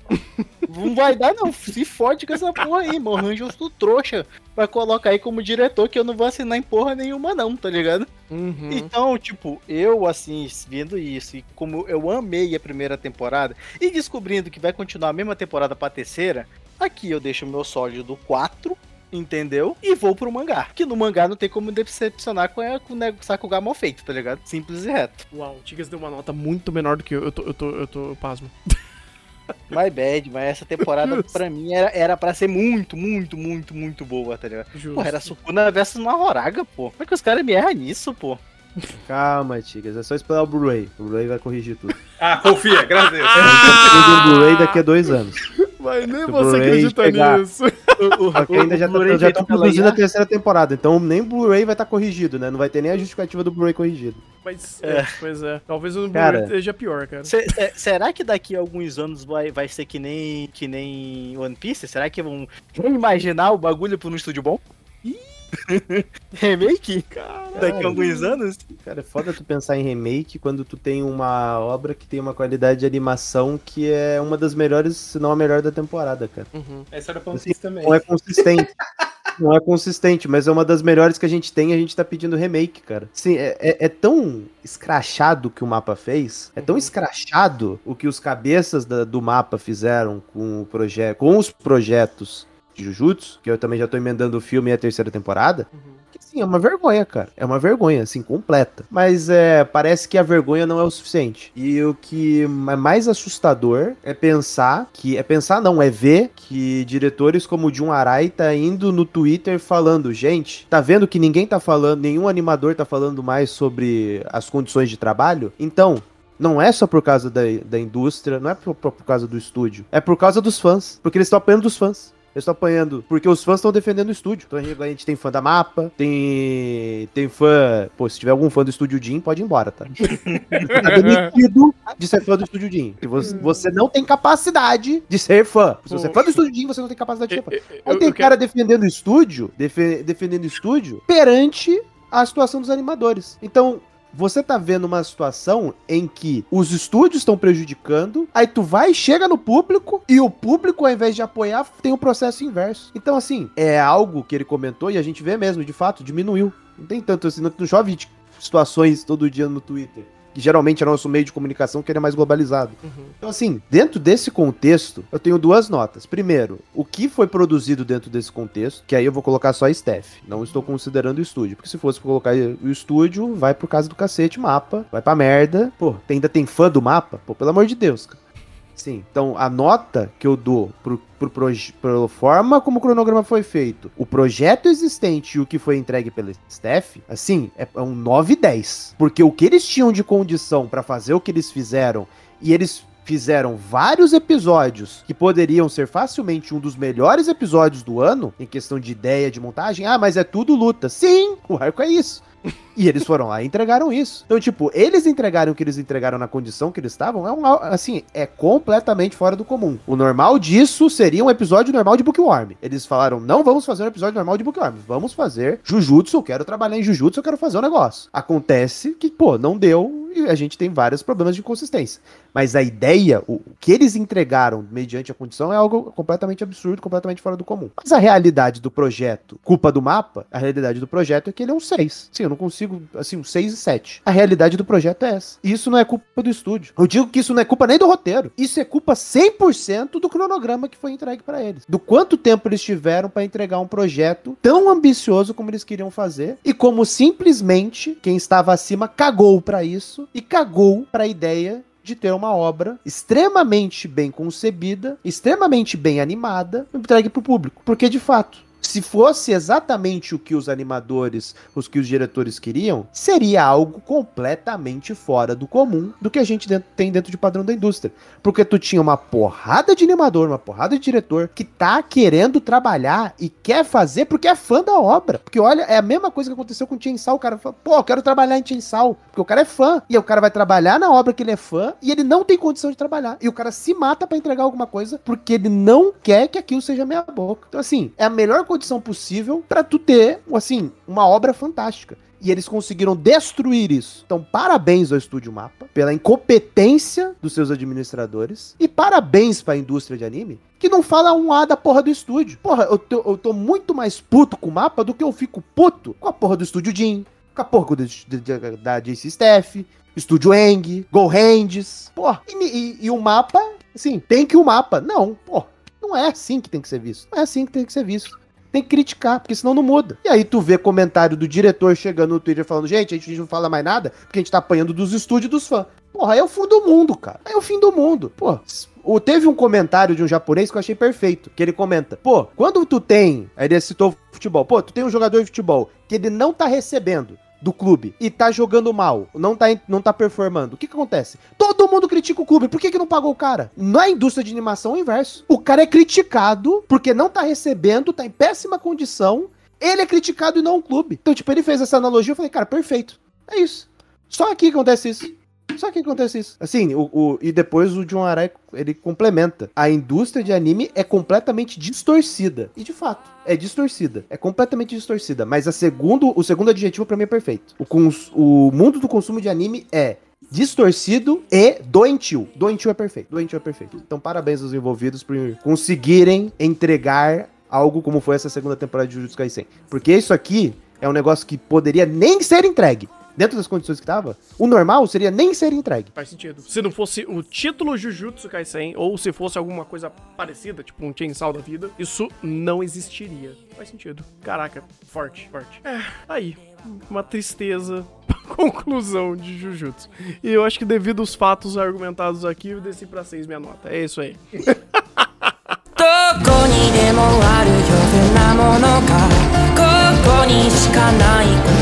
não vai dar, não. Se fode com essa porra aí, mano. Arranja outro trouxa pra colocar aí como diretor que eu não vou assinar em porra nenhuma, não, tá ligado? Uhum. Então, tipo, eu, assim, vendo isso, e como eu amei a primeira temporada, e descobrindo que vai continuar a mesma temporada pra terceira, aqui eu deixo o meu sólido 4. Entendeu? E vou pro mangá. Que no mangá não tem como decepcionar com, a, com o nego- Sakuga mal feito, tá ligado? Simples e reto. Uau, o Tigas deu uma nota muito menor do que eu. Eu tô, eu tô, eu tô pasmo. My bad, mas essa temporada Justo. pra mim era, era pra ser muito, muito, muito, muito boa, tá ligado? Justo. Porra, era Sukuna versus Mahoraga, pô. Como é que os caras me erram nisso, pô? Calma, Tigas. É só esperar o Blu-ray. O Blu-ray vai corrigir tudo. Ah, confia, graças a Deus. De um Blu-ray daqui a dois anos. Mas nem Se o você acredita chegar- nisso. Só que ainda já pela produzindo a IA. terceira temporada. Então nem o Blu-ray vai estar corrigido, né? Não vai ter nem a justificativa do Blu-ray corrigido. Mas, é, pois é. Talvez o. Blu-ray esteja pior, cara. Se- se- será que daqui a alguns anos vai, vai ser que nem, que nem One Piece? Será que vão imaginar o bagulho por um estúdio bom? Remake? Daqui a alguns anos? Cara, é foda tu pensar em remake quando tu tem uma obra que tem uma qualidade de animação que é uma das melhores, se não a melhor da temporada, cara. Uhum. Essa era pra Assim, vocês também. Não é consistente. Não é consistente, mas é uma das melhores que a gente tem e a gente tá pedindo remake, cara. Sim, é, é- é tão escrachado o que o mapa fez, é tão escrachado o que os cabeças da- do mapa fizeram com o projeto, com os projetos de Jujutsu, que eu também já tô emendando o filme e a terceira temporada, Uhum. que sim, é uma vergonha, cara. É uma vergonha, assim, completa. Mas é, parece que a vergonha não é o suficiente. E o que é mais assustador é pensar que. É pensar, não, é ver que diretores como o Jun Arai tá indo no Twitter falando, gente, tá vendo que ninguém tá falando, nenhum animador tá falando mais sobre as condições de trabalho? Então. Não é só por causa da, da indústria, não é por, por causa do estúdio. É por causa dos fãs. Porque eles estão apanhando dos fãs. Eles estão apanhando porque os fãs estão defendendo o estúdio. Então a gente, tem fã da Mapa, tem tem fã. Pô, se tiver algum fã do estúdio Jim, pode ir embora, tá? tá demitido de ser fã do estúdio Jim. Você, você não tem capacidade de ser fã. Se você é fã do estúdio Jim, você não tem capacidade de ser fã. Aí tem cara defendendo o estúdio, defe- defendendo o estúdio perante a situação dos animadores. Então, você tá vendo uma situação em que os estúdios estão prejudicando, aí tu vai chega no público e o público, ao invés de apoiar, tem o processo inverso. Então, assim, é algo que ele comentou e a gente vê mesmo, de fato, diminuiu. Não tem tanto assim, não, chove situações todo dia no Twitter. Que geralmente é nosso meio de comunicação que ele é mais globalizado. Uhum. Então, assim, dentro desse contexto, eu tenho duas notas. Primeiro, o que foi produzido dentro desse contexto, que aí eu vou colocar só a Steph. Não estou considerando o estúdio. Porque se fosse colocar o estúdio, vai por causa do cacete, mapa, vai pra merda. Pô, ainda tem fã do mapa? Pô, pelo amor de Deus, cara. Sim, então a nota que eu dou pro, pro proje- pela forma como o cronograma foi feito, o projeto existente e o que foi entregue pela Steph, assim, é é um 9 e 10. Porque o que eles tinham de condição pra fazer o que eles fizeram, e eles fizeram vários episódios que poderiam ser facilmente um dos melhores episódios do ano, em questão de ideia, de montagem. Ah, mas é tudo luta. Sim, o arco é isso. E eles foram lá e entregaram isso. Então, tipo, eles entregaram o que eles entregaram na condição que eles estavam, é um, assim, é completamente fora do comum. O normal disso seria um episódio normal de Bookworm. Eles falaram, não vamos fazer um episódio normal de Bookworm, vamos fazer Jujutsu, eu quero trabalhar em Jujutsu, eu quero fazer um negócio. Acontece que, pô, não deu e a gente tem vários problemas de consistência. Mas a ideia, o que eles entregaram mediante a condição é algo completamente absurdo, completamente fora do comum. Mas a realidade do projeto, culpa do mapa, a realidade do projeto é que ele é um 6. Sim, eu não consigo, assim, um 6 e 7. A realidade do projeto é essa. E isso não é culpa do estúdio. Eu digo que isso não é culpa nem do roteiro. Isso é culpa 100% do cronograma que foi entregue para eles. Do quanto tempo eles tiveram para entregar um projeto tão ambicioso como eles queriam fazer e como simplesmente quem estava acima cagou para isso e cagou para a ideia de ter uma obra extremamente bem concebida, extremamente bem animada, entregue para o público. Porque, de fato, se fosse exatamente o que os animadores, os que os diretores queriam, seria algo completamente fora do comum do que a gente tem dentro de padrão da indústria. Porque tu tinha uma porrada de animador, uma porrada de diretor que tá querendo trabalhar e quer fazer porque é fã da obra. Porque olha, é a mesma coisa que aconteceu com o Chainsaw, o cara fala, pô, eu quero trabalhar em Chainsaw, porque o cara é fã. E o cara vai trabalhar na obra que ele é fã e ele não tem condição de trabalhar. E o cara se mata para entregar alguma coisa porque ele não quer que aquilo seja meia boca. Então assim, é a melhor condição possível para tu ter, assim, uma obra fantástica. E eles conseguiram destruir isso. Então, parabéns ao Estúdio Mapa pela incompetência dos seus administradores. E parabéns pra indústria de anime, que não fala um A da porra do estúdio. Porra, eu tô, eu tô muito mais puto com o mapa do que eu fico puto com a porra do Estúdio Jin, com a porra do, do, do, da JC Staff, Estúdio Eng, Go Hands. Porra, e, e, e o mapa, assim, tem que o mapa. Não, porra, não é assim que tem que ser visto. Não é assim que tem que ser visto tem que criticar, porque senão não muda. E aí tu vê comentário do diretor chegando no Twitter falando, gente, a gente não fala mais nada, porque a gente tá apanhando dos estúdios dos fãs. Porra, é o fim do mundo, cara. É o fim do mundo. Pô, teve um comentário de um japonês que eu achei perfeito, que ele comenta, pô, quando tu tem, aí ele citou futebol, pô, tu tem um jogador de futebol que ele não tá recebendo do clube e tá jogando mal, não tá, não tá performando, o que que acontece? Todo mundo critica o clube, por que que não pagou o cara? Na indústria de animação é o inverso. O cara é criticado porque não tá recebendo, tá em péssima condição, ele é criticado e não o clube. Então, tipo, ele fez essa analogia, eu falei, cara, perfeito. É isso. Só aqui acontece isso. Só que acontece isso. Assim, o, o, e depois o John Arai, ele complementa. A indústria de anime é completamente distorcida. E de fato, é distorcida. É completamente distorcida. Mas a segundo, o segundo adjetivo para mim é perfeito. O, cons, o mundo do consumo de anime é distorcido e doentio. Doentio é perfeito. Doentio é perfeito. Então, parabéns aos envolvidos por conseguirem entregar algo como foi essa segunda temporada de Jujutsu Kaisen. Porque isso aqui é um negócio que poderia nem ser entregue dentro das condições que tava, o normal seria nem ser entregue. Faz sentido. Se não fosse o título Jujutsu Kaisen, ou se fosse alguma coisa parecida, tipo um Chainsaw da vida, isso não existiria. Faz sentido. Caraca, forte, forte. É, aí, uma tristeza. Conclusão de Jujutsu. E eu acho que devido aos fatos argumentados aqui, eu desci pra 6 minha nota. É isso aí. どこにでもあるようなものがここにしかない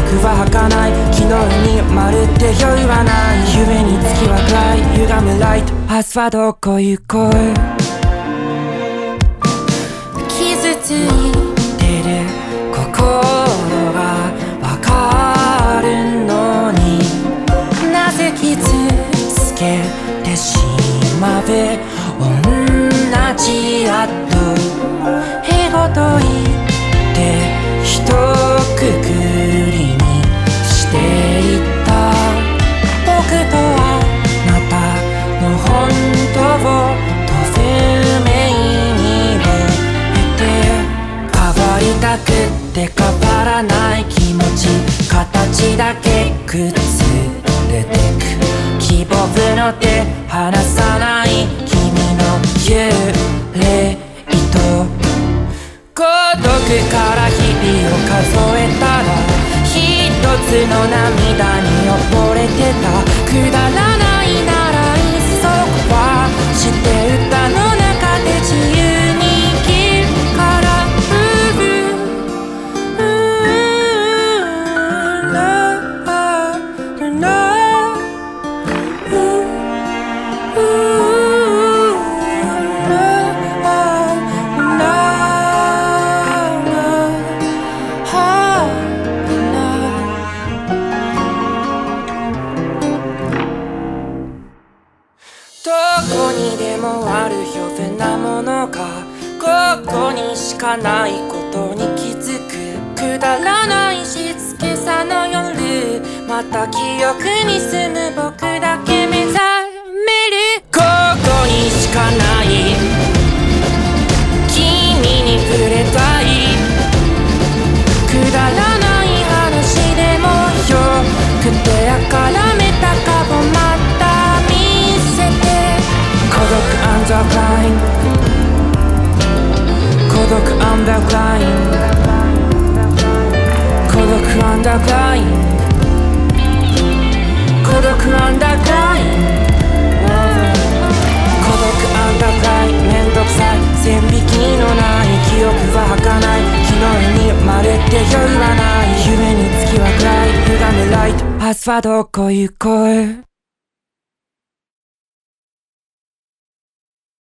記憶は儚い。昨日にまるで余裕はない。夢に月は暗い。歪むライト。明日はどこ行こう傷ついてる心がわかるのに。なぜ傷つけてしまう同じやっとへごと言ってひとくくり。していった僕とあなたの本当を透明に見えて変わりたくって変わらない気持ち形だけくっつれてく希望の手離さない君の幽霊と孤独から日々を数えたら一つの涙に溺れてた。くだらないならいっそ壊して歌の